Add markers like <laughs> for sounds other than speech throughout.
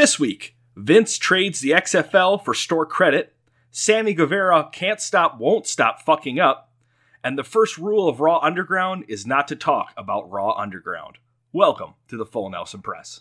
This week, Vince trades the XFL for store credit, Sammy Guevara can't stop, won't stop fucking up, and the first rule of Raw Underground is not to talk about Raw Underground. Welcome to the Full Nelson Press.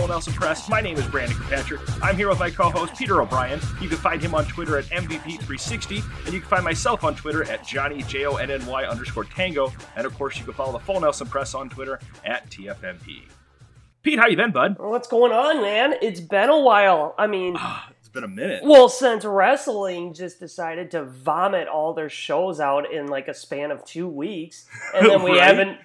And welcome to the Full Nelson Press. My name is Brandon Kirkpatrick. I'm here with my co-host Peter O'Brien. You can find him on Twitter at MVP360, and you can find myself on Twitter at Johnny J O N N Y underscore Tango, and of course, you can follow the Full Nelson Press on Twitter at TFNP. Pete, how you been, bud? What's going on, man? It's been a while. I mean, <sighs> It's been a minute. well, since wrestling just decided to vomit all their shows out in like a span of two weeks, and <laughs> then we Right? haven't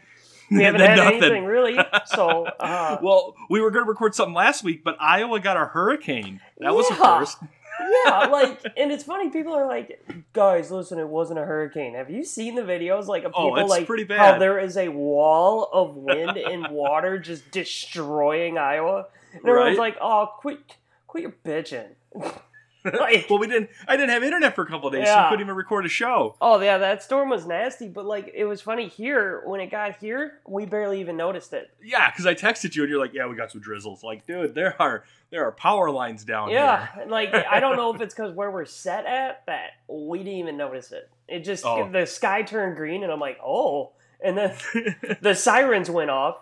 we haven't <laughs> had nothing. anything really. So, <laughs> uh, Well, we were going to record something last week, but Iowa got a hurricane. That was the first. <laughs> yeah, like, and it's funny. People are like, "Guys, listen, it wasn't a hurricane." Have you seen the videos like of Oh, people it's like pretty how bad. there is a wall of wind and water just destroying Iowa? And everyone's like, "Oh, quit, quit your bitching." <laughs> like, well, we didn't. I didn't have internet for a couple days, so Yeah. we couldn't even record a show. Oh yeah, that storm was nasty, but like it was funny here when it got here, we barely even noticed it. Yeah, because I texted you and you're like, "Yeah, we got some drizzles." Like, dude, there are there are power lines down Yeah, here. and, like I don't know if it's <laughs> because where we're set at that we didn't even notice it. It just Oh. the sky turned green, and I'm like, oh, and then <laughs> the sirens went off,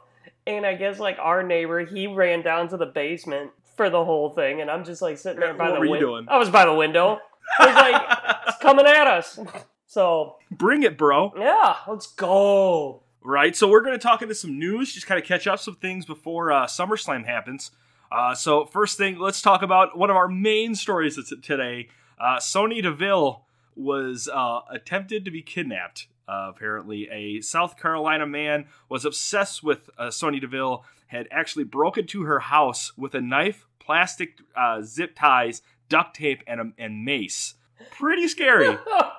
and I guess like our neighbor he ran down to the basement for the whole thing, and I'm just like sitting there by What the window. I was by the window. I was like, <laughs> it's coming at us. So Bring it, bro. yeah, let's go. Right. So we're going to talk into some news, just kind of catch up some things before uh, SummerSlam happens. Uh, so first thing, let's talk about one of our main stories today. Uh, Sonya Deville was uh, attempted to be kidnapped. Uh, apparently, a South Carolina man was obsessed with uh, Sonya Deville, had actually broken to her house with a knife, plastic uh, zip ties, duct tape, and a, and mace. Pretty scary.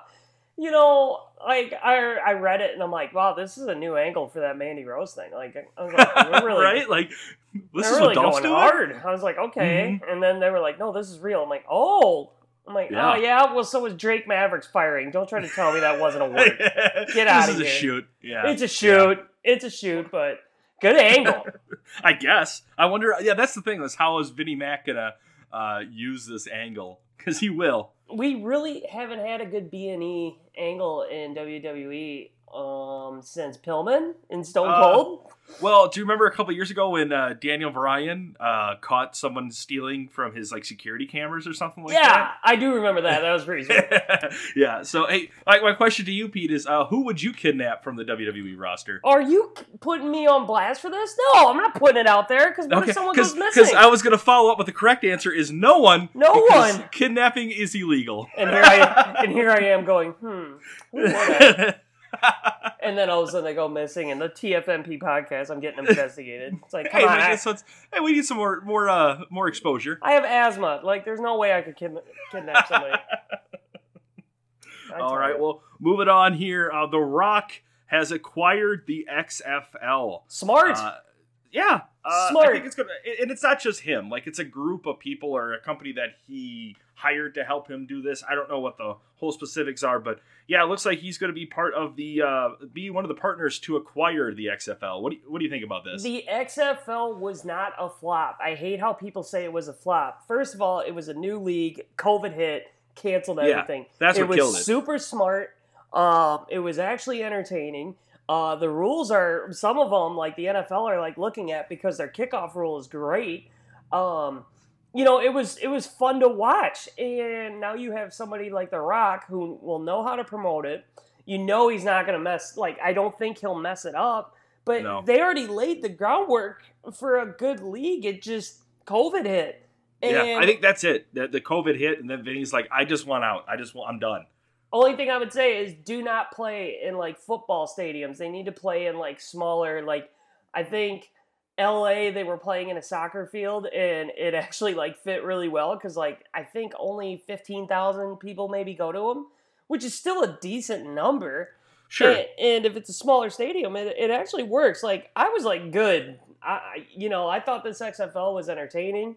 <laughs> you know, like I I read it and I'm like, wow, this is a new angle for that Mandy Rose thing. Like, I was like, we're <laughs> really, right? Like this is really what going doing. hard. I was like, okay, and then they were like, no, this is real. I'm like, oh, I'm like, Yeah. oh yeah, well, so was Drake Maverick's firing. Don't try to tell me that wasn't a word. <laughs> Get out of here. this is a shoot. Yeah, it's a shoot. It's a shoot, but good angle. <laughs> I guess. I wonder. Yeah, that's the thing. Is how is Vinnie Mac gonna uh, use this angle? Because he will. we really haven't had a good B and E angle in WWE um since Pillman in Stone Uh, Cold. Well, do you remember a couple years ago when uh, Daniel Bryan uh, caught someone stealing from his like security cameras or something like that? yeah, I do remember that. That was pretty sweet. <laughs> yeah. So, hey, my, my question to you, Pete, is uh, who would you kidnap from the WWE roster? Are you putting me on blast for this? No, I'm not putting it out there because what if someone goes because? I was gonna follow up with the correct answer is no one. No one. Kidnapping is illegal. and here I and here I am going, hmm. <laughs> who would I? and then all of a sudden they go missing, and the TFNP podcast, I'm getting investigated. It's like, come hey, on, I, hey, we need some more, more, uh, more exposure. I have asthma. Like, there's no way I could kid- kidnap somebody. <laughs> all right, All tell right, you. well, moving on here. Uh, the Rock has acquired the XFL. smart. Uh, yeah, uh, I Smart. think it's gonna, and it's not just him. Like it's a group of people or a company that he hired to help him do this. I don't know what the whole specifics are, but yeah, it looks like he's going to be part of the, uh, be one of the partners to acquire the XFL. What do you, what do you think about this? The XFL was not a flop. I hate how people say it was a flop. First of all, it was a new league. COVID hit, canceled Yeah, everything. that's it what was killed it. super smart. Um, it was actually entertaining. Uh, the rules are some of them like the NFL are like looking at because their kickoff rule is great. Um, you know, it was it was fun to watch, and now you have somebody like The Rock who will know how to promote it. You know, he's not going to mess. Like, I don't think he'll mess it up. But No. they already laid the groundwork for a good league. It just COVID hit. And yeah, I think that's it. The, the COVID hit, and then Vinny's like, "I just want out. I just want. I'm done." Only thing I would say is do not play in like football stadiums. They need to play in like smaller, like I think LA they were playing in a soccer field and it <laughs> actually like fit really well because like I think only fifteen thousand people maybe go to them, which is still a decent number. Sure. And, and if it's a smaller stadium, it, it actually works. Like I was like good. I- you know I thought this XFL was entertaining,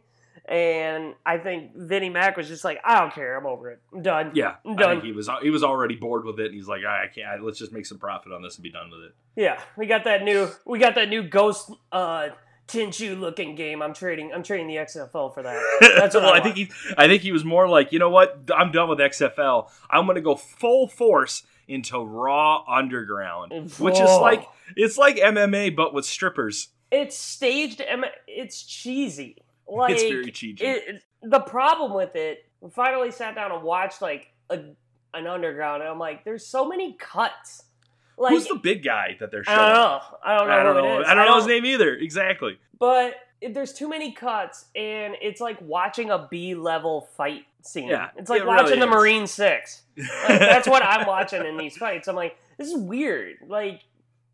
and I think Vinnie Mac was just like I don't care. I'm over it. I'm done. Yeah, I'm I done. think he was he was already bored with it, and he's like, I, I can't. Let's just make some profit on this and be done with it. Yeah, we got that new we got that new ghost uh Tinshu looking game. I'm trading I'm trading the XFL for that. <laughs> That's what well, I I think he I think he was more like, you know what? I'm done with XFL. I'm going to go full force into Raw Underground, which is like it's like MMA but with strippers. It's staged it's cheesy. Like It's very cheesy. It, the problem with it, we finally sat down and watched like a, an underground and I'm like there's so many cuts. Like Who's the big guy that they're I showing? don't know. I don't know I don't know. I don't know his name either. Exactly. But there's too many cuts, and it's like watching a B level fight scene. Yeah, it's like it really watching the is. Marine Six. Like, that's what I'm <laughs> watching in these fights. I'm like, this is weird. Like,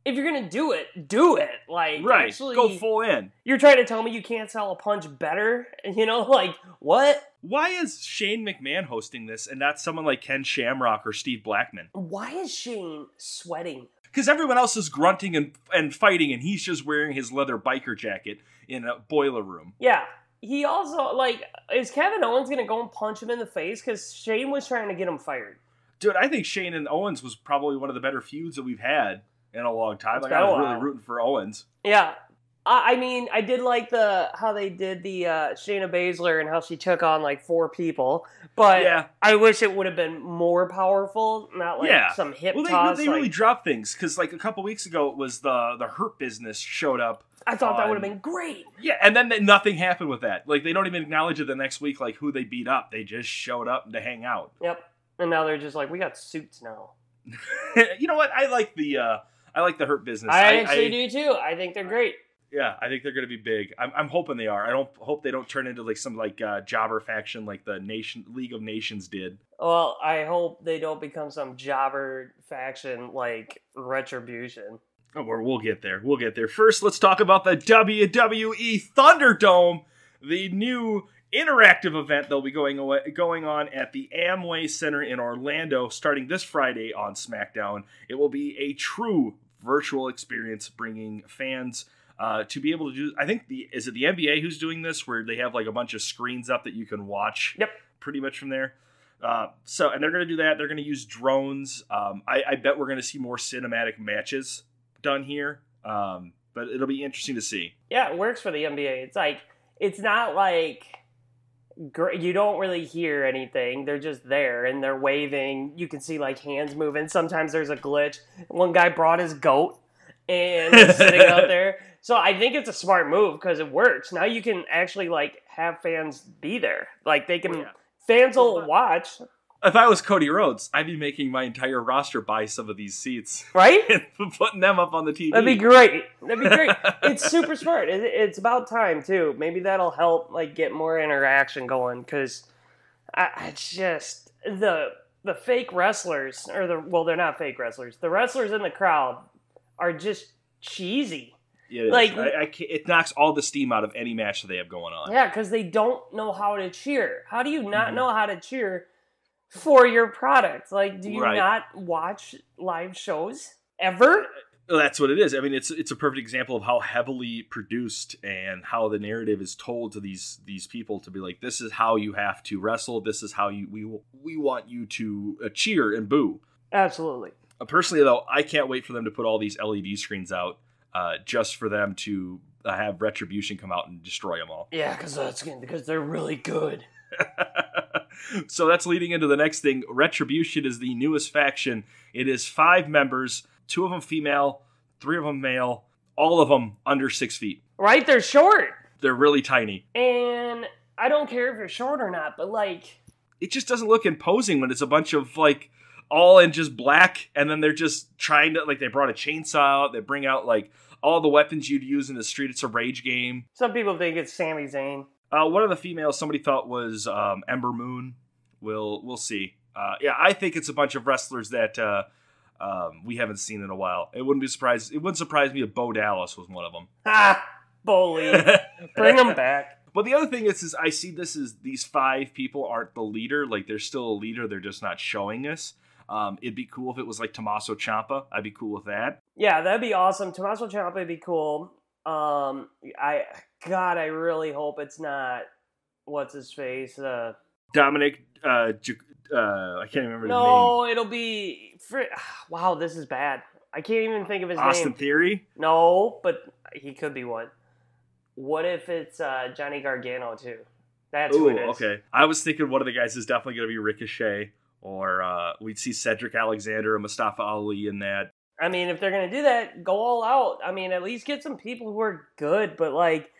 if you're gonna do it, do it. Like, Right. actually, Go full in. You're trying to tell me you can't sell a punch better? <laughs> You know, like what? Why is Shane McMahon hosting this and not someone like Ken Shamrock or Steve Blackman? Why is Shane sweating? Because everyone else is grunting and, and fighting, and he's just wearing his leather biker jacket in a boiler room. Yeah. He also like is Kevin Owens gonna go and punch him in the face because Shane was trying to get him fired. Dude, I think Shane and Owens was probably one of the better feuds that we've had in a long time. It's Like I was really rooting for Owens. Yeah. I I mean, I did like the how they did the uh, Shayna Baszler and how she took on like four people, but Yeah. I wish it would have been more powerful, not like Yeah. some hip Well, they, toss. they like- really dropped things because like a couple weeks ago it was the the Hurt Business showed up. I thought that would have been great. Yeah, and then th- nothing happened with that. Like they don't even acknowledge it the next week, like who they beat up. They just showed up to hang out. Yep. And now they're just like, we got suits now. <laughs> you know what? I like the uh I like the Hurt Business. I, actually do too. I think they're great. Yeah, I think they're going to be big. I'm, I'm hoping they are. I don't hope they don't turn into like some like uh, jobber faction like the Nation League of Nations did. Well, I hope they don't become some jobber faction like Retribution. Oh, we're, we'll get there. We'll get there. First, let's talk about the WWE Thunderdome, the new interactive event that'll be going away, going on at the Amway Center in Orlando starting this Friday on SmackDown. It will be a true virtual experience, bringing fans. Uh, to be able to do, I think the is it the NBA who's doing this, where they have like a bunch of screens up that you can watch. Yep. Pretty much from there. Uh, so, and they're going to do that. They're going to use drones. Um, I, I bet we're going to see more cinematic matches done here. Um, but it'll be interesting to see. Yeah, it works for the NBA. It's like it's not like you don't really hear anything. They're just there and they're waving. You can see like hands moving. Sometimes there's a glitch. One guy brought his goat and sitting out there. <laughs> So I think it's a smart move because it works. Now you can actually like have fans be there. Like they can oh, yeah. fans will watch, If I was Cody Rhodes, I'd be making my entire roster buy some of these seats right? <laughs> and putting them up on the TV. That'd be great. That'd be great. <laughs> it's super smart. It, it's about time too. Maybe that'll help like get more interaction going because I, I just the the fake wrestlers or the well they're not fake wrestlers. The wrestlers in the crowd are just cheesy. Yeah, it like- I, I it knocks all the steam out of any match that they have going on. Yeah, because they don't know how to cheer. How do you not Mhm. know how to cheer for your product? Like, do you Right. not watch live shows ever? That's what it is. I mean, it's it's a perfect example of how heavily produced and how the narrative is told to these these people to be like, this is how you have to wrestle. This is how you we we want you to uh, cheer and boo. Absolutely. Uh, personally, though, I can't wait for them to put all these LED screens out uh, just for them to uh, have Retribution come out and destroy them all. Yeah, because that's because they're really good. <laughs> so that's leading into the next thing. Retribution is the newest faction. It is five members, two of them female, three of them male, all of them under six feet. Right? They're short. They're really tiny. And I don't care if you're short or not, but like, It just doesn't look imposing when it's a bunch of like all in just black, and then they're just trying to like they brought a chainsaw out. They bring out like all the weapons you'd use in the street. It's a rage game. some people think it's Sami Zayn. Uh, one of the females somebody thought was um, Ember Moon. We'll we'll see. Uh, yeah, I think it's a bunch of wrestlers that uh, um, we haven't seen in a while. It wouldn't be surprised. It wouldn't surprise me if Bo Dallas was one of them. Ha! Bully. <laughs> Bring them back. But the other thing is, is I see this as these five people aren't the leader. Like they're still a leader. They're just not showing us. Um, it'd be cool if it was like Tommaso Ciampa. I'd be cool with that. Yeah, that'd be awesome. Tommaso Ciampa would be cool. Um, I God, I really hope it's not what's his face. Uh, Dominic, uh, J- uh, I can't remember his name. no, it'll be. Fr- <sighs> wow, this is bad. I can't even think of his name. Austin. Theory. No, but he could be one. What if it's uh, Johnny Gargano too? That's Ooh, who it is. okay. I was thinking one of the guys is definitely going to be Ricochet, or uh, we'd see Cedric Alexander or Mustafa Ali in that. I mean, if they're gonna do that, go all out. I mean, at least get some people who are good. But like,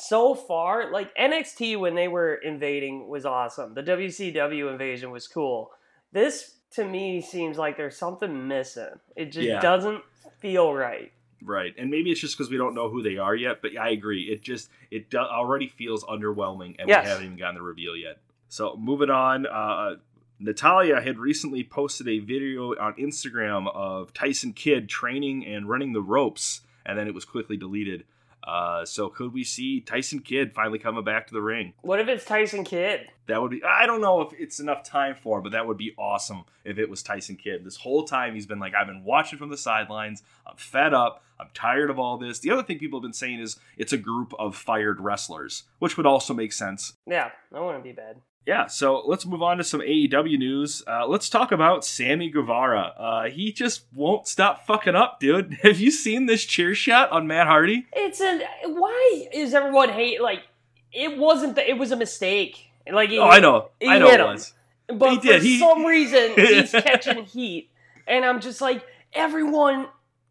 so far, like NXT when they were invading was awesome. The WCW invasion was cool. This to me seems like there's something missing. It just Yeah. doesn't feel right. Right, and maybe it's just because we don't know who they are yet. But I agree, it just it do- already feels underwhelming, and Yes. we haven't even gotten the reveal yet. So moving on, uh, Natalya had recently posted a video on Instagram of Tyson Kidd training and running the ropes, and then it was quickly deleted. Uh, so could we see Tyson Kidd finally coming back to the ring? What if it's Tyson Kidd? That would be. I don't know if it's enough time for, but that would be awesome if it was Tyson Kidd. This whole time he's been like, I've been watching from the sidelines. I'm fed up. I'm tired of all this. The other thing people have been saying is it's a group of fired wrestlers, which would also make sense. Yeah, that wouldn't be bad. Yeah, so let's move on to some AEW news. Uh, let's talk about Sammy Guevara. Uh, he just won't stop fucking up, dude. <laughs> Have you seen this cheer shot on Matt Hardy? It's a why is everyone hate like it wasn't the, it was a mistake. Like he, Oh, I know. I know it him. was. but He for. He- some reason <laughs> he's catching heat, and I'm just like everyone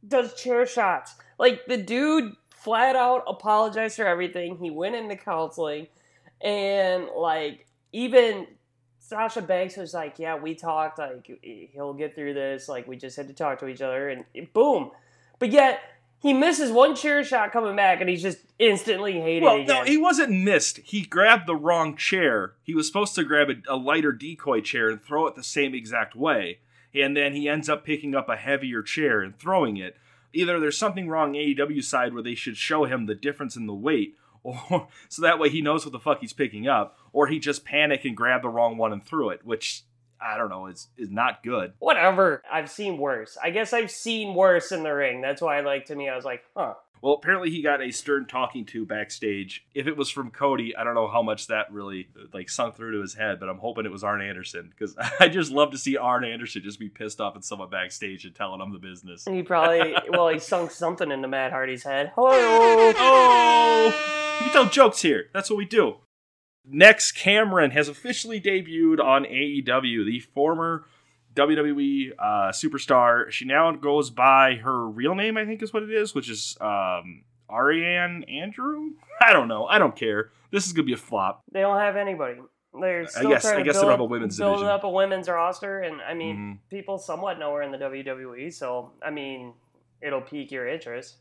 does chair shots. Like the dude flat out apologized for everything. He went into counseling, and like even Sasha Banks was like, "Yeah, we talked. Like he'll get through this. Like we just had to talk to each other." And boom, but yet. He misses one chair shot coming back, and he's just instantly hated Well, again. no, he wasn't missed. He grabbed the wrong chair. He was supposed to grab a, a lighter decoy chair and throw it the same exact way. And then he ends up picking up a heavier chair and throwing it. Either there's something wrong AEW side where they should show him the difference in the weight, <laughs> or so that way he knows what the fuck he's picking up, or he just panicked and grabbed the wrong one and threw it, which I don't know is is not good. Whatever. I've seen worse. I guess I've seen worse in the ring. That's why, like, to me, I was like, huh. Well, apparently he got a stern talking to backstage. If it was from Cody, I don't know how much that really like sunk through to his head, but I'm hoping it was Arn Anderson because <laughs> I just love to see Arn Anderson just be pissed off at someone backstage and telling him the business. He probably, <laughs> well, he sunk something into Matt Hardy's head. Hello. Oh, oh! we tell jokes here. That's what we do. Next, Cameron has officially debuted on AEW. The former WWE uh, superstar. She now goes by her real name, I think is what it is, which is um, Ariane Andrew. I don't know. I don't care. This is gonna be a flop. They don't have anybody. They're still guess- trying I to guess they build, don't have a women's build division. up a women's roster, and I mean, Mhm. people somewhat know her in the WWE, so I mean, it'll pique your interest.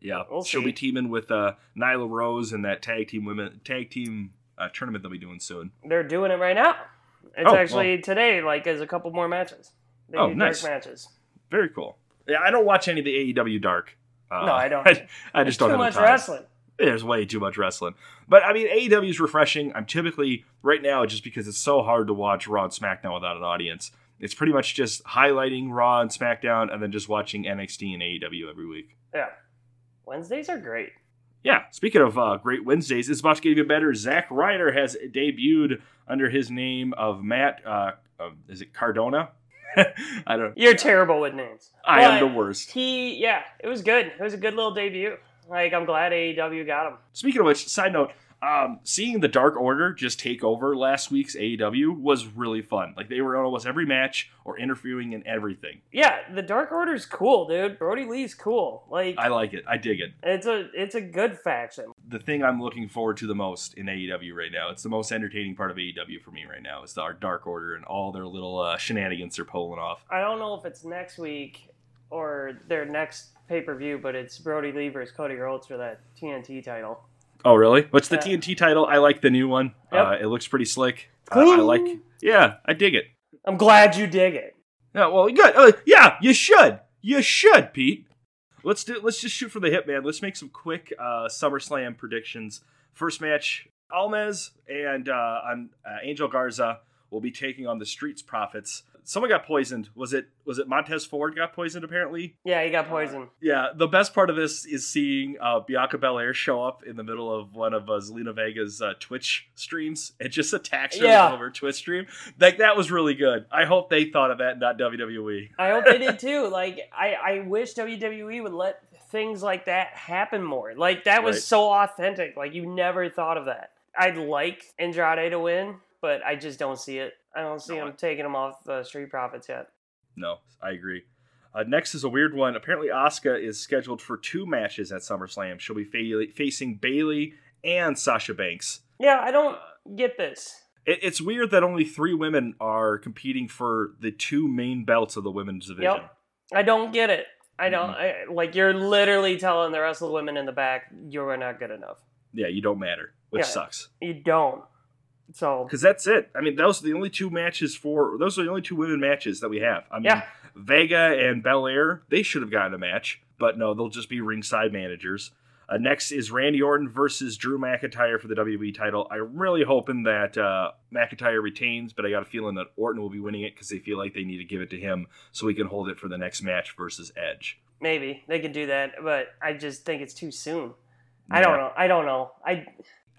Yeah, We'll she'll see. be teaming with uh, Nyla Rose and that tag team women tag team uh, tournament they'll be doing soon. They're doing it right now. It's Oh, actually today. Like, there's a couple more matches. They Oh, nice. dark matches. Very cool. Yeah, I don't watch any of the AEW Dark. Uh, No, I don't. <laughs> I, just don't too have much time. wrestling. There's way too much wrestling. But I mean, AEW is refreshing. I'm typically right now just because it's so hard to watch Raw and SmackDown without an audience. It's pretty much just highlighting Raw and SmackDown and then just watching NXT and AEW every week. Yeah. Wednesdays are great. Yeah, speaking of uh, great Wednesdays, it's about to get even better. Zack Ryder has debuted under his name of Matt. Uh, uh, is it Cardona? <laughs> I don't. You're terrible with names. I am the worst. He, yeah, it was good. It was a good little debut. Like, I'm glad AEW got him. Speaking of which, side note, um, seeing the Dark Order just take over last week's AEW was really fun. Like they were in almost every match or interviewing in everything. Yeah, the Dark Order's cool, dude. Brodie Lee's cool. Like, I like it. I dig it. it's a it's a good faction. The thing I'm looking forward to the most in AEW right now, it's the most entertaining part of AEW for me right now, is our Dark Order and all their little uh, shenanigans they're pulling off. I don't know if it's next week or their next pay per view, but it's Brodie Lee versus Cody Rhodes for that TNT title. Oh, really? What's the Yeah. TNT title? I like the new one. Yep. Uh, it looks pretty slick. Uh, I like. Yeah, I dig it. I'm glad you dig it. Yeah, well, good. Uh, yeah, you should. You should, Pete. Let's do. Let's just shoot for the hip, man. Let's make some quick uh, SummerSlam predictions. First match: Almas and uh, uh, Angel Garza will be taking on the Streets Profits. Someone got poisoned. Was it? Was it Montez Ford got poisoned? Apparently. Yeah, he got poisoned. Yeah. The best part of this is seeing uh, Bianca Belair show up in the middle of one of uh, Zelina Vega's uh, Twitch streams and just attacks her Yeah. her Twitch stream. Like that was really good. I hope they thought of that, not. WWE. I hope they did too. <laughs> Like I, I wish WWE would let things like that happen more. Like that was Right. so authentic. Like you never thought of that. I'd like Andrade to win, but I just don't see it. I don't see No, him taking him off the Street Profits yet. No, I agree. Uh, next is a weird one. Apparently, Asuka is scheduled for two matches at SummerSlam. She'll be fa- facing Bayley and Sasha Banks. Yeah, I don't get this. It, it's weird that only three women are competing for the two main belts of the women's division. Yep. I don't get it. I don't Mm-hmm. I, like you're literally telling the rest of the women in the back you're not good enough. Yeah, you don't matter, which Yeah. sucks. You don't. So Because that's it. I mean, those are the only two matches for. Those are the only two women matches that we have. I mean, Yeah. Vega and Belair, they should have gotten a match, but no, they'll just be ringside managers. Uh, next is Randy Orton versus Drew McIntyre for the WWE title. I'm really hoping that uh, McIntyre retains, but I got a feeling that Orton will be winning it because they feel like they need to give it to him so he can hold it for the next match versus Edge. maybe they could do that, but I just think it's too soon. I don't know. I don't know. I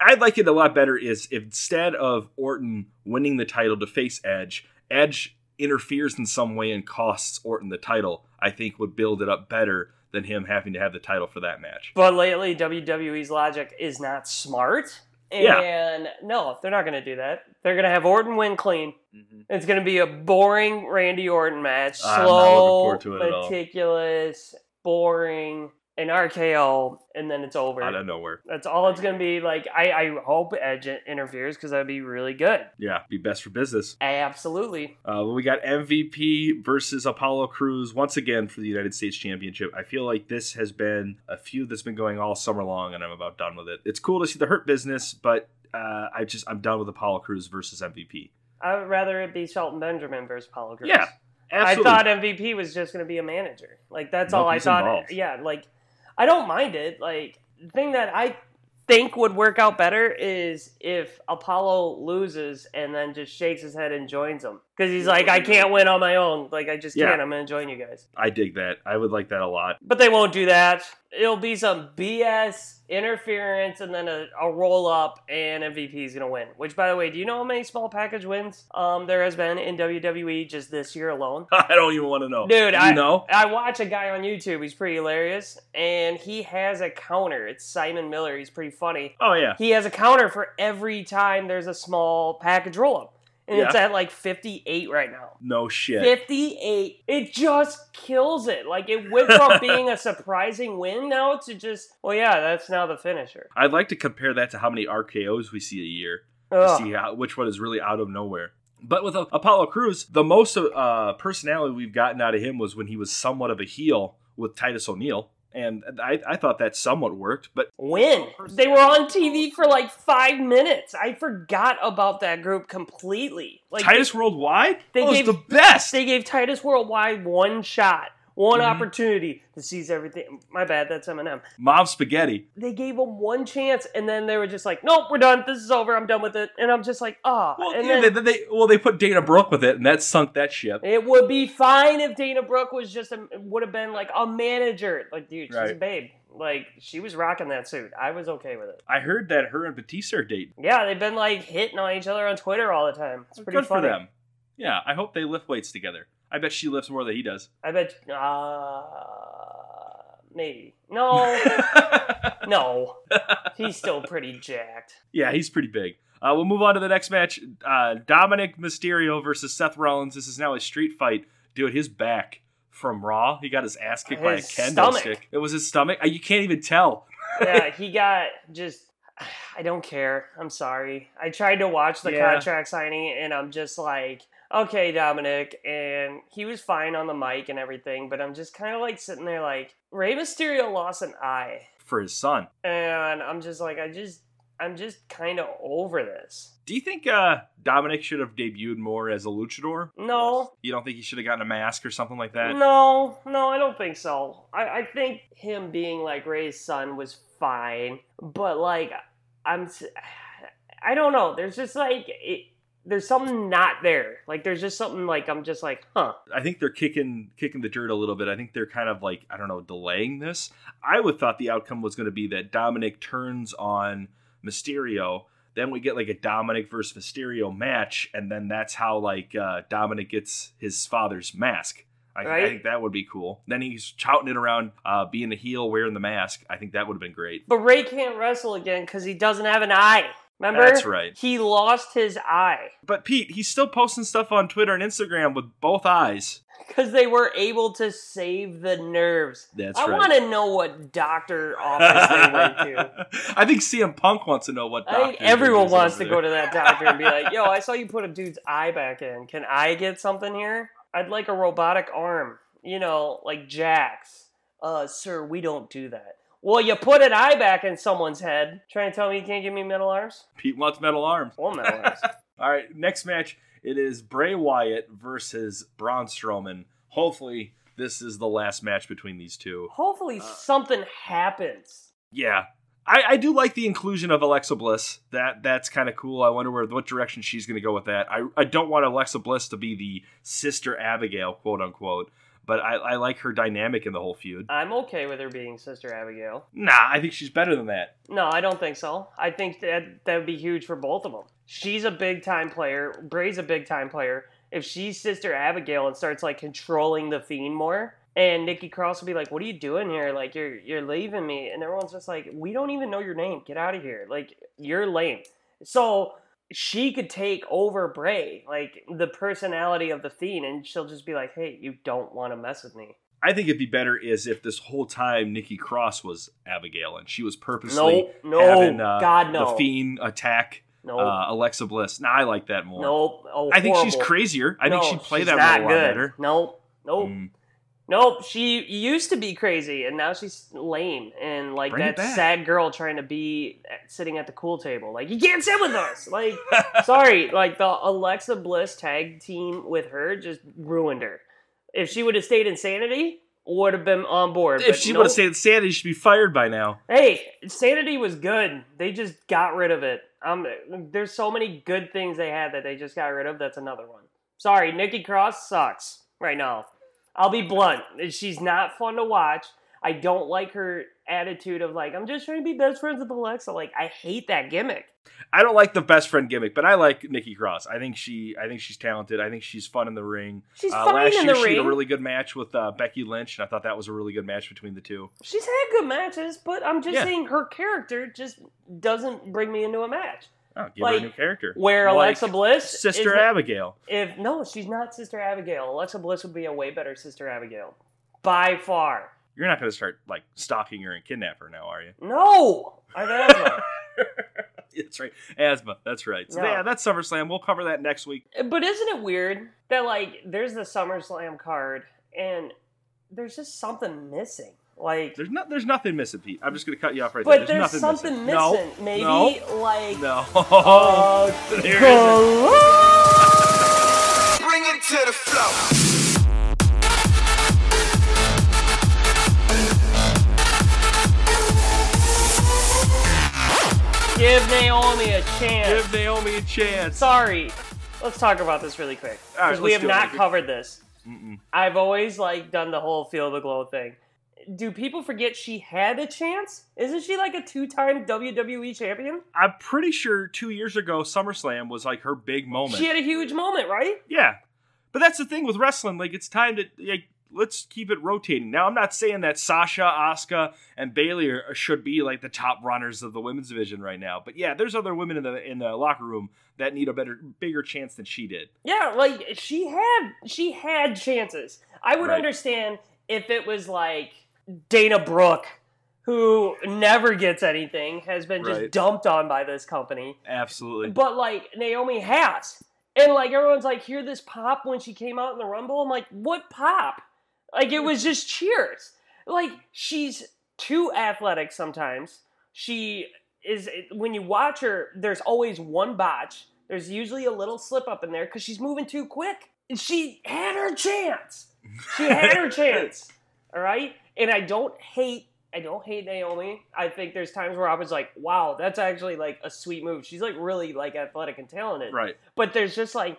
I'd like it a lot better is if instead of Orton winning the title to face Edge, Edge interferes in some way and costs Orton the title. I think would build it up better than him having to have the title for that match. But lately, WWE's logic is not smart. Yeah. And no, they're not going to do that. They're going to have Orton win clean. Mm-hmm. It's going to be a boring Randy Orton match. I'm not looking Slow, forward to it at all. meticulous, boring, an RKO, and then it's over. Out of nowhere. That's all it's going to be. Like, I, I hope Edge interferes because that'd be really good. Yeah, be best for business. Absolutely. Uh, we got MVP versus Apollo Crews once again for the United States Championship. I feel like this has been a feud that's been going all summer long, and I'm about done with it. It's cool to see the Hurt Business, but uh, I just I'm done with Apollo Crews versus MVP. I would rather it be Shelton Benjamin versus Apollo Crews. Yeah, Absolutely. I thought MVP was just going to be a manager. Like that's all I thought. involved. Yeah, like I don't mind it. Like the thing that I think would work out better is if Apollo loses and then just shakes his head and joins them because he's like, I can't win on my own. Like I just Yeah. can't. I'm going to join you guys. I dig that. I would like that a lot. But they won't do that. It'll be some BS interference and then a, a roll up, and MVP is gonna win. Which, by the way, do you know how many small package wins um there has been in WWE just this year alone? <laughs> I don't even want to know, Dude, You I know, I watch a guy on YouTube. He's pretty hilarious, and he has a counter. It's Simon Miller. He's pretty funny. oh yeah, He has a counter for every time there's a small package roll up, and it's at like 58 right now. no shit. 58. It just kills it. Like it went from <laughs> being a surprising win now to just, well, yeah, that's now the finisher. I'd like to compare that to how many RKO's we see a year to see how, which one is really out of nowhere. But with Apollo Crews, the most uh, personality we've gotten out of him was when he was somewhat of a heel with Titus O'Neil, and I, I thought that somewhat worked. But when They were on TV for like five minutes. I forgot about that group completely. Like Titus Worldwide, they was gave- the best. They gave Titus Worldwide one shot, one Mhm. opportunity to seize everything. My bad, that's Eminem. Mom Spaghetti. They gave him one chance, and then they were just like, "Nope, we're done. This is over. I'm done with it." And I'm just like, "Ah." Well, and yeah, then they, they, well, they put Dana Brooke with it, and that sunk that ship. it would be fine if Dana Brooke was just a would have been like a manager. Like, dude, she's a babe. Like, she was rocking that suit. I was okay with it. I heard that her and Batista are dating. Yeah, they've been like hitting on each other on Twitter all the time. It's pretty Good funny. for them. Yeah, I hope they lift weights together. I bet she lifts more than he does. I bet. Uh, maybe. No, <laughs> no. He's still pretty jacked. Yeah, he's pretty big. Uh, we'll move on to the next match. Uh, Dominik Mysterio versus Seth Rollins. This is now a street fight. Dude, his back from Raw, he got his ass kicked by a His kendo stick. It was his stomach. Uh, You can't even tell. yeah, <laughs> he got just. I don't care. I'm sorry. I tried to watch the Yeah. contract signing, and I'm just like, okay, Dominik, and he was fine on the mic and everything, but I'm just kind of like sitting there like, Rey Mysterio lost an eye, For his son. and I'm just like, I just I'm just kind of over this. Do you think uh, Dominik should have debuted more as a luchador? No, You don't think he should have gotten a mask or something like that? no, no, I don't think so. I, I think him being like Rey's son was fine, but like I'm, <sighs> I don't know. There's just like it, there's something not there. Like there's just something like I'm just like, huh. I think they're kicking kicking the dirt a little bit. I think they're kind of like I don't know delaying this. I would thought the outcome was going to be that Dominik turns on Mysterio. Then we get like a Dominik versus Mysterio match, and then that's how like uh, Dominik gets his father's mask. I, I think that would be cool. Then he's shouting it around, uh, being a heel, wearing the mask. I think that would have been great. But Rey can't wrestle again because he doesn't have an eye. Remember? That's right. He lost his eye But Pete, he's still posting stuff on Twitter and Instagram with both eyes. because they were able to save the nerves. That's I right. I want to know what doctor office they went to. <laughs> I think CM Punk wants to know what. I think everyone wants to there. go to that doctor and be like, <laughs> "Yo, I saw you put a dude's eye back in. Can I get something here? I'd like a robotic arm. You know, like Jax. Uh, sir, we don't do that. Well, you put an eye back in someone's head. Trying to tell me you can't give me metal arms? Pete wants metal arms. Well, metal arms. <laughs> All right, next match. It is Bray Wyatt versus Braun Strowman. Hopefully, this is the last match between these two. Hopefully, uh, something happens. Yeah, I, I do like the inclusion of Alexa Bliss. That that's kind of cool. I wonder where what direction she's going to go with that. I I don't want Alexa Bliss to be the sister Abigail, quote unquote. But I, I like her dynamic in the whole feud. I'm okay with her being Sister Abigail. Nah, I think she's better than that. No, I don't think so. I think that that would be huge for both of them. She's a big time player. Bray's a big time player. If she's Sister Abigail and starts like controlling the Fiend more, and Nikki Cross will be like, "What are you doing here? Like you're you're leaving me," and everyone's just like, "We don't even know your name. Get out of here. Like you're lame." So she could take over Bray, like the personality of the Fiend, and she'll just be like, "Hey, you don't want to mess with me." I think it'd be better is if this whole time Nikki Cross was Abigail and she was purposely No, no, having uh, God, no. the Fiend attack No, uh, Alexa Bliss. Nah, I like that more. nope. Oh, I think she's crazier. I think she'd play that role a lot better. Nope. Nope. Mm. Nope. She used to be crazy, and now she's lame and like Bring that sad girl trying to be sitting at the cool table. Like you can't sit with us. Like <laughs> sorry, like the Alexa Bliss tag team with her just ruined her. If she would have stayed Insanity, would have been on board. If she nope. would have stayed Sandy, she'd be fired by now. Hey, Sanity was good. They just got rid of it. Um, there's so many good things they had that they just got rid of. That's another one. Sorry, Nikki Cross sucks right now. I'll be blunt. She's not fun to watch. I don't like her attitude of like I'm just trying to be best friends with Alexa. Like I hate that gimmick. I don't like the best friend gimmick, but I like Nikki Cross. I think she, I think she's talented. I think she's fun in the ring. She's Uh, fine last in year, the she had a really good match with uh, Becky Lynch, and I thought that was a really good match between the two. She's had good matches, but I'm just Yeah. saying her character just doesn't bring me into a match. Oh, give her a new character. Where Like Alexa Bliss, Sister is- Abigail. If no, she's not Sister Abigail. Alexa Bliss would be a way better Sister Abigail, by far. You're not going to start like stalking her and kidnap her now, are you? No, I have asthma. <laughs> That's right. Asthma. That's right. So No. yeah, that's SummerSlam. We'll cover that next week. but isn't it weird that like there's the SummerSlam card and there's just something missing? Like, There's not. There's nothing missing, Pete. I'm just going to cut you off right but there. there's, There's, something nothing missing. No, Maybe No. like. No. <laughs> uh, There isn't. Bring it to the floor. Give Naomi a chance. Give Naomi a chance. Sorry. Let's talk about this really quick All right, because we have do it. not covered this. Mm-mm. I've always like done the whole feel the glow thing. Do people forget she had a chance? Isn't she like a two-time WWE champion? I'm pretty sure two years ago SummerSlam was like her big moment. She had a huge moment, right? Yeah, but that's the thing with wrestling. Like it's time to like let's keep it rotating. Now I'm not saying that Sasha, Asuka, and Bayley are, uh, should be like the top runners of the women's division right now. But yeah, there's other women in the in the locker room that need a better, bigger chance than she did. Yeah, like she had she had chances. I would Right. understand if it was like Dana Brooke, who never gets anything, has been just Right. dumped on by this company. Absolutely. But like Naomi has. And like everyone's like, hear this pop when she came out in the Rumble. I'm like, what pop? Like it was just cheers. Like she's too athletic sometimes. She is when you watch her, there's always one botch. There's usually a little slip up in there because she's moving too quick. And she had her chance. She had her <laughs> chance. All right. And I don't hate. I don't hate Naomi. I think there's times where I was like, "Wow, that's actually like a sweet move." She's like really like athletic and talented Right. but there's just like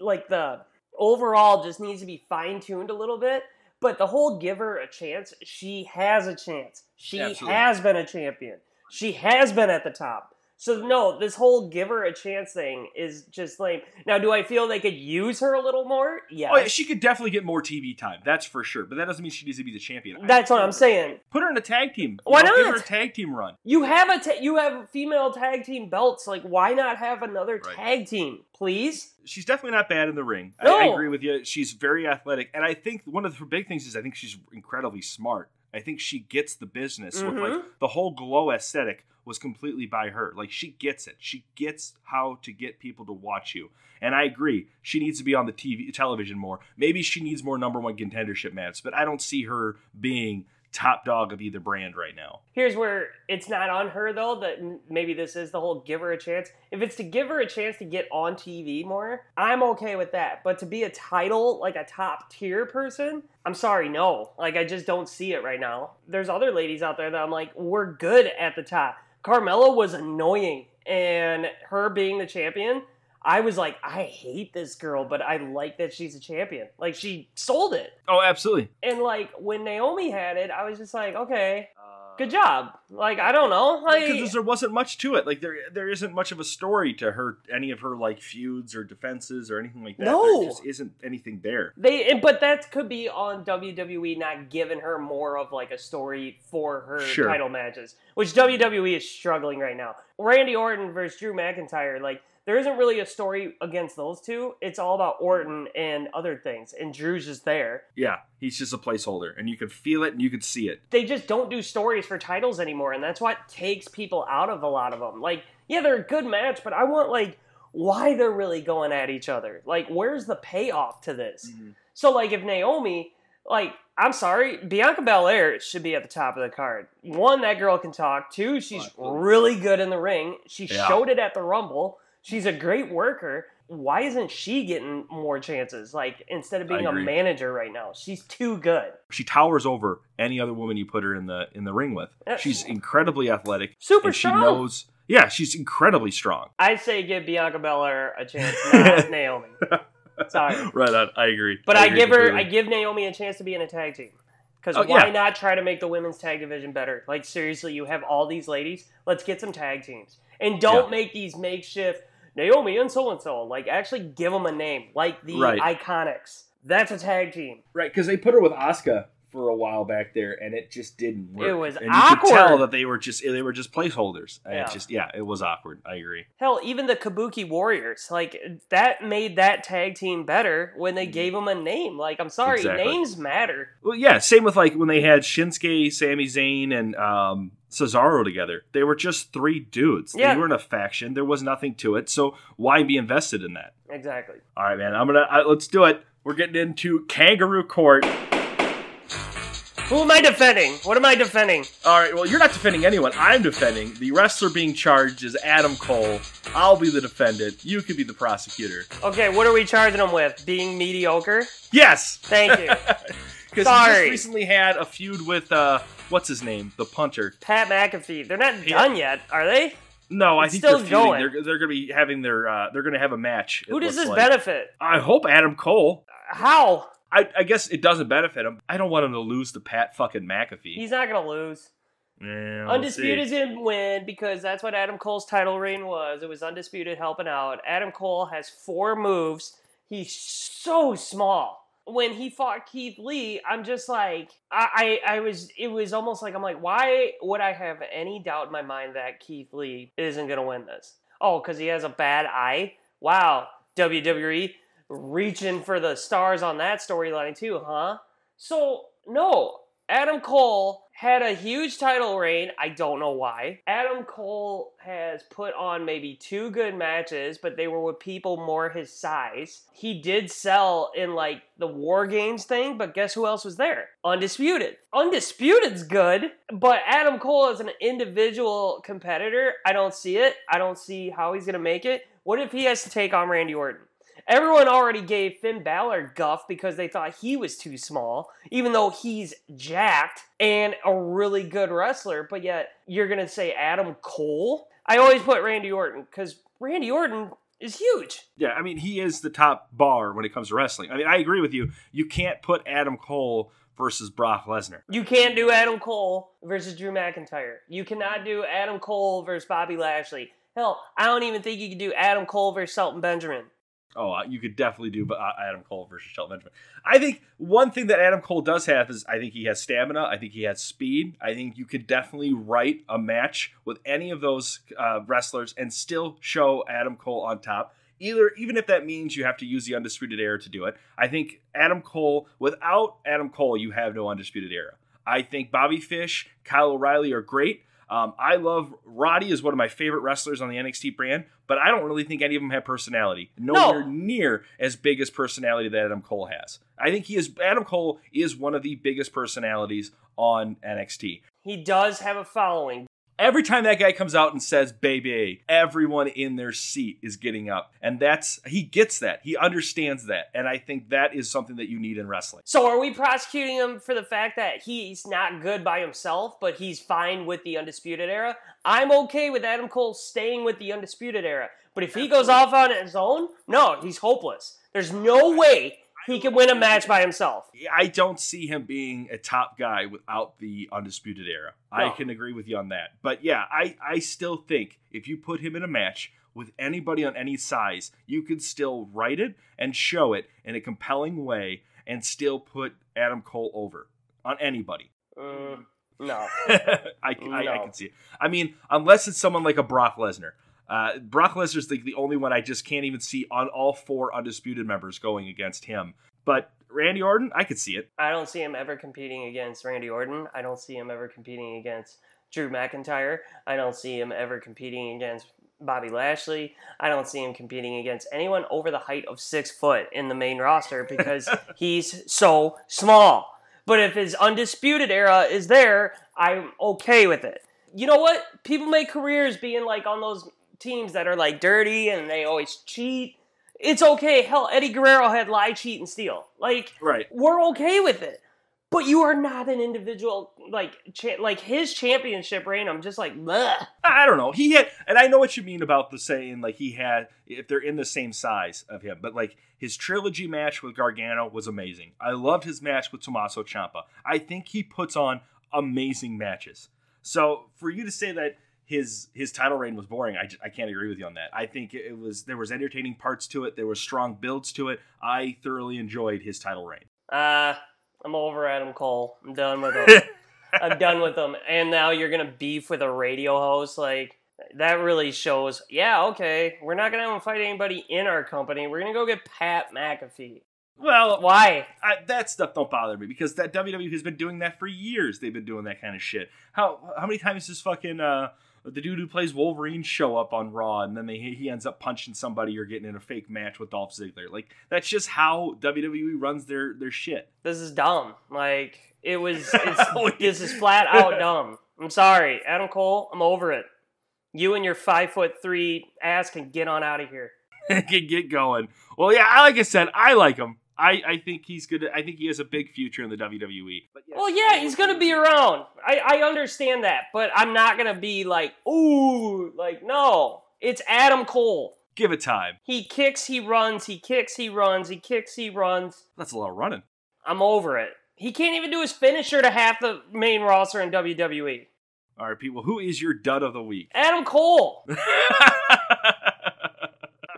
like the overall just needs to be fine tuned a little bit. But the whole give her a chance, she has a chance. She Absolutely. has been a champion. She has been at the top. So no, this whole give her a chance thing is just lame. Now, do I feel they could use her a little more? Yes. Oh, yeah, she could definitely get more TV time. That's for sure. But that doesn't mean she needs to be the champion. That's what I'm saying. Put her in a tag team. You Why know, Give not? her a tag team run. You have a ta- you have female tag team belts. Like, why not have another Right. tag team, please? She's definitely not bad in the ring. I, No. I agree with you. She's very athletic, and I think one of her big things is I think she's incredibly smart. I think she gets the business with like Mhm. the whole glow aesthetic was completely by her. Like she gets it. She gets how to get people to watch you. And I agree. She needs to be on the TV television more. Maybe she needs more number one contendership matches, but I don't see her being top dog of either brand right now. Here's where it's not on her though. That maybe this is the whole give her a chance. If it's to give her a chance to get on TV more, I'm okay with that. But to be a title like a top tier person, I'm sorry, no. Like I just don't see it right now. There's other ladies out there that I'm like, we're good at the top. Carmella was annoying, and her being the champion. I was like, I hate this girl, but I like that she's a champion. Like she sold it. Oh, absolutely. And like when Naomi had it, I was just like, okay, uh, good job. Like I don't know, like because there wasn't much to it. Like there, there isn't much of a story to her, any of her like feuds or defenses or anything like that. No. there just isn't anything there. they. and- But that could be on WWE not giving her more of like a story for her Sure. title matches, which WWE is struggling right now. Randy Orton versus Drew McIntyre, like. There isn't really a story against those two. It's all about Orton and other things, and Drew's just there. Yeah, he's just a placeholder, and you can feel it and you can see it. they just don't do stories for titles anymore, and that's what takes people out of a lot of them. Like, yeah, they're a good match, but I want like why they're really going at each other. Like, where's the payoff to this? Mm-hmm. So, like, if Naomi, like, I'm sorry, Bianca Belair should be at the top of the card. One, that girl can talk. Two, she's really good in the ring. She Yeah. showed it at the Rumble. She's a great worker. Why isn't she getting more chances? Like, instead of being a manager right now, she's too good. She towers over any other woman you put her in the in the ring with. She's incredibly athletic. Super and she strong. knows. Yeah, she's incredibly strong. I say give Bianca Belair a chance, <laughs> not Naomi. Sorry, <laughs> Right on. I agree. but I, agree give her, completely. I give Naomi a chance to be in a tag team. Because Oh, why yeah. not try to make the women's tag division better? Like seriously, you have all these ladies. Let's get some tag teams, and don't Yeah. make these makeshift Naomi and so and so. Like actually give them a name, like the Right. Iconics. That's a tag team. Right, because they put her with Asuka for a while back there, and it just didn't work. It was and you could tell that they were just they were just placeholders. Yeah. It just yeah, it was awkward. I agree. Hell, even the Kabuki Warriors, like that made that tag team better when they gave them a name. Like, I'm sorry, Mm-hmm. Exactly. names matter. Well, yeah, same with like when they had Shinsuke, Sami Zayn, and um, Cesaro together. They were just three dudes. Yeah. They weren't a faction. There was nothing to it. So why be invested in that? Exactly. All right, man. I'm gonna I, let's do it. We're getting into Kangaroo Court. Who am I defending? What am I defending? All right. Well, you're not defending anyone. I'm defending. The wrestler being charged is Adam Cole. I'll be the defendant. You could be the prosecutor. Okay, what are we charging him with? Being mediocre? Yes. Thank you. <laughs> Because he just Sorry. recently had a feud with uh, what's his name, the punter. Pat McAfee. They're not done yet, are they? No, I It's think still they're feuding. going. They're, they're going to be having their. Uh, they're going to have a match. it Who does looks this like. benefit? I hope Adam Cole. How? I, I guess it doesn't benefit him. I don't want him to lose to Pat fucking McAfee. He's not gonna lose. Yeah, we'll Undisputed see. is gonna win because that's what Adam Cole's title reign was. It was undisputed helping out. Adam Cole has four moves. He's so small. When he fought Keith Lee, I'm just like I, I I was it was almost like I'm like, why would I have any doubt in my mind that Keith Lee isn't gonna win this? Oh, because he has a bad eye? Wow, WWE reaching for the stars on that storyline too, huh? So no, Adam Cole had a huge title reign. I don't know why. Adam Cole has put on maybe two good matches, but they were with people more his size. He did sell in like the War Games thing, but guess who else was there? Undisputed. Undisputed's good, but Adam Cole as an individual competitor, I don't see it. I don't see how he's going to make it. What if he has to take on Randy Orton? Everyone already gave Finn Balor guff because they thought he was too small, even though he's jacked and a really good wrestler. But yet, you're going to say Adam Cole? I always put Randy Orton because Randy Orton is huge. Yeah, I mean, he is the top bar when it comes to wrestling. I mean, I agree with you. You can't put Adam Cole versus Brock Lesnar. You can't do Adam Cole versus Drew McIntyre. You cannot do Adam Cole versus Bobby Lashley. Hell, I don't even think you can do Adam Cole versus Shelton Benjamin. Oh, uh, you could definitely do but Adam Cole versus Shelton Benjamin. I think one thing that Adam Cole does have is I think he has stamina. I think he has speed. I think you could definitely write a match with any of those uh, wrestlers and still show Adam Cole on top. Either even if that means you have to use the undisputed era to do it. I think Adam Cole without Adam Cole you have no undisputed era. I think Bobby Fish, Kyle O'Reilly are great. Um, I love Roddy is one of my favorite wrestlers on the NXT brand, but I don't really think any of them have personality. Nowhere No. near as big as personality that Adam Cole has. I think he is Adam Cole is one of the biggest personalities on NXT. He does have a following. Every time that guy comes out and says baby, everyone in their seat is getting up. And that's he gets that. He understands that. And I think that is something that you need in wrestling. So are we prosecuting him for the fact that he's not good by himself, but he's fine with the Undisputed Era? I'm okay with Adam Cole staying with the Undisputed Era. But if he goes off on his own, no, he's hopeless. There's no way he can win a match by himself. I don't see him being a top guy without the undisputed era. I can agree with you on that. But yeah, I, I still think if you put him in a match with anybody on any size, you could still write it and show it in a compelling way and still put Adam Cole over on anybody. Mm, no. <laughs> I, I, I can see it. I mean, unless it's someone like a Brock Lesnar. Uh, Brock Lesnar's the, the only one I just can't even see on all four undisputed members going against him. But Randy Orton, I could see it. I don't see him ever competing against Randy Orton. I don't see him ever competing against Drew McIntyre. I don't see him ever competing against Bobby Lashley. I don't see him competing against anyone over the height of six foot in the main roster because <laughs> he's so small. But if his undisputed era is there, I'm okay with it. You know what? People make careers being like on those teams that are like dirty and they always cheat. It's okay. Hell, Eddie Guerrero had lie, cheat, and steal. Like, Right. we're okay with it. But you are not an individual like cha- like his championship reign. I'm just like, Bleh. I don't know. He had, and I know what you mean about the saying, like he had, if they're in the same size of him, but like his trilogy match with Gargano was amazing. I loved his match with Tommaso Ciampa. I think he puts on amazing matches. So for you to say that his his title reign was boring, I, I can't agree with you on that. I think it was there was entertaining parts to it. There were strong builds to it. I thoroughly enjoyed his title reign. uh, I'm over Adam Cole. I'm done with him. <laughs> I'm done with him. And now you're gonna beef with a radio host. Like that really shows. Yeah, okay. We're not gonna have him fight anybody in our company. We're gonna go get Pat McAfee. Well, Why? I, that stuff don't bother me because that WWE has been doing that for years. They've been doing that kind of shit. How how many times does fucking uh the dude who plays Wolverine show up on Raw and then they, he ends up punching somebody or getting in a fake match with Dolph Ziggler? Like that's just how WWE runs their their shit. This is dumb. Like it was. <laughs> It's, oh, this is flat out <laughs> dumb. I'm sorry, Adam Cole. I'm over it. You and your five foot three ass can get on out of here. <laughs> get get going. Well, yeah, I- like I said, I like him. I, I think he's good. I think he has a big future in the WWE. But yes, Well, yeah, he's gonna be around. I, I understand that, but I'm not gonna be like, ooh, like no. It's Adam Cole. give it time. He kicks, he runs, he kicks, he runs, he kicks, he runs. That's a lot of running. I'm over it. He can't even do his finisher to half the main roster in WWE. All right, people. Who is your dud of the week? Adam Cole. <laughs>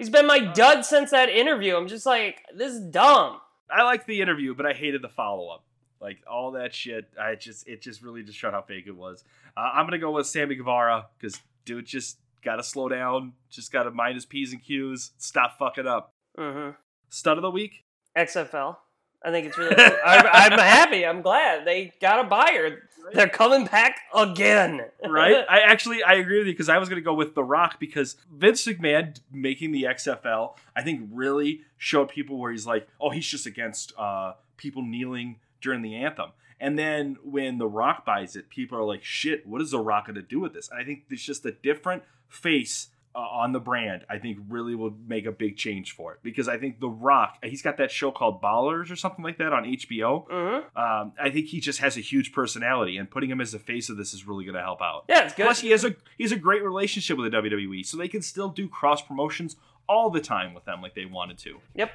He's been my dud since that interview. I'm just like, this is dumb. I liked the interview, but I hated the follow up. Like all that shit, I just it just really just showed how fake it was. Uh, I'm gonna go with Sammy Guevara because dude just gotta slow down, just gotta mind his p's and q's, stop fucking up. hmm Stud of the week, XFL. I think it's really. Cool. I'm, I'm happy. I'm glad they got a buyer. They're coming back again. right? <laughs> I actually I agree with you because I was going to go with The Rock because Vince McMahon making the XFL I think really showed people where he's like, oh, he's just against uh, people kneeling during the anthem. And then when The Rock buys it, people are like, shit, what is The Rock going to do with this? And I think it's just a different face uh, on the brand, I think really will make a big change for it because I think The Rock, he's got that show called Ballers or something like that on HBO. hmm Um, I think he just has a huge personality, and putting him as the face of this is really going to help out. Yeah, it's good. Plus, he has a he has a great relationship with the WWE, so they can still do cross promotions all the time with them like they wanted to. Yep.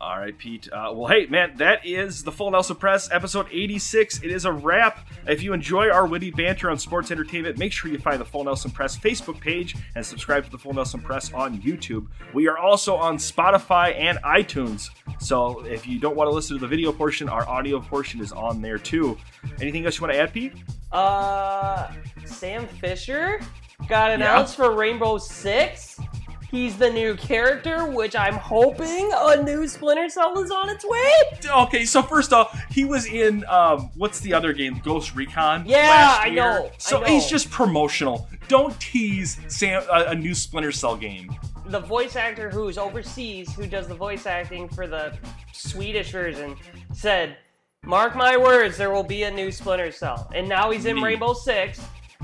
All right, Pete. Uh, well, hey, man, that is the Full Nelson Press, episode 86. It is a wrap. If you enjoy our witty banter on sports entertainment, make sure you find the Full Nelson Press Facebook page and subscribe to the Full Nelson Press on YouTube. We are also on Spotify and iTunes. So if you don't want to listen to the video portion, our audio portion is on there too. Anything else you want to add, Pete? Uh, Sam Fisher got announced for Rainbow Six. He's the new character, which I'm hoping a new Splinter Cell is on its way. Okay, so first off, he was in um, what's the other game, Ghost Recon? Yeah, last I know, I So know. he's just promotional. Don't tease Sam a, a new Splinter Cell game. The voice actor who's overseas, who does the voice acting for the Swedish version, said, "Mark my words, there will be a new Splinter Cell." And now he's in Neat. Rainbow Six.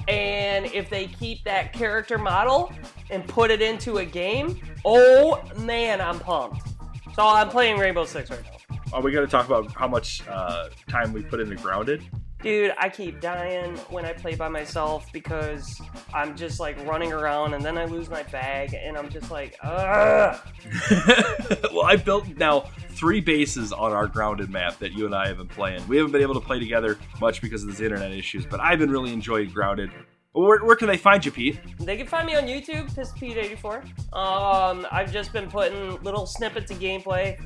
And if they keep that character model and put it into a game, oh man, I'm pumped. So I'm playing Rainbow Six right now. Are we going to talk about how much uh, time we put into Grounded? Dude, I keep dying when I play by myself because I'm just like running around and then I lose my bag and I'm just like, ugh. <laughs> well, I built now three bases on our Grounded map that you and I have been playing. We haven't been able to play together much because of these internet issues, but I've been really enjoying Grounded. Where, where can they find you, Pete? They can find me on YouTube, PissPete84. Um, I've just been putting little snippets of gameplay.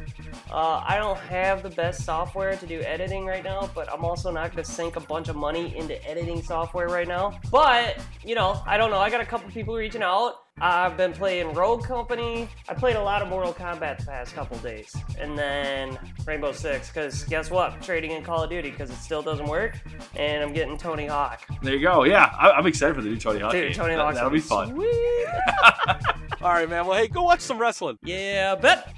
Uh, I don't have the best software to do editing right now, but I'm also not going to sink a bunch of money into editing software right now. But, you know, I don't know. I got a couple people reaching out. I've been playing Rogue Company. I played a lot of Mortal Kombat the past couple days. And then Rainbow Six, because guess what? Trading in Call of Duty because it still doesn't work. And I'm getting Tony Hawk. There you go. Yeah, I, I'm excited for the new Tony Hawk Dude, game. Tony That- Hawk's That'll be fun. <laughs> All right, man. Well, hey, go watch some wrestling. Yeah, bet.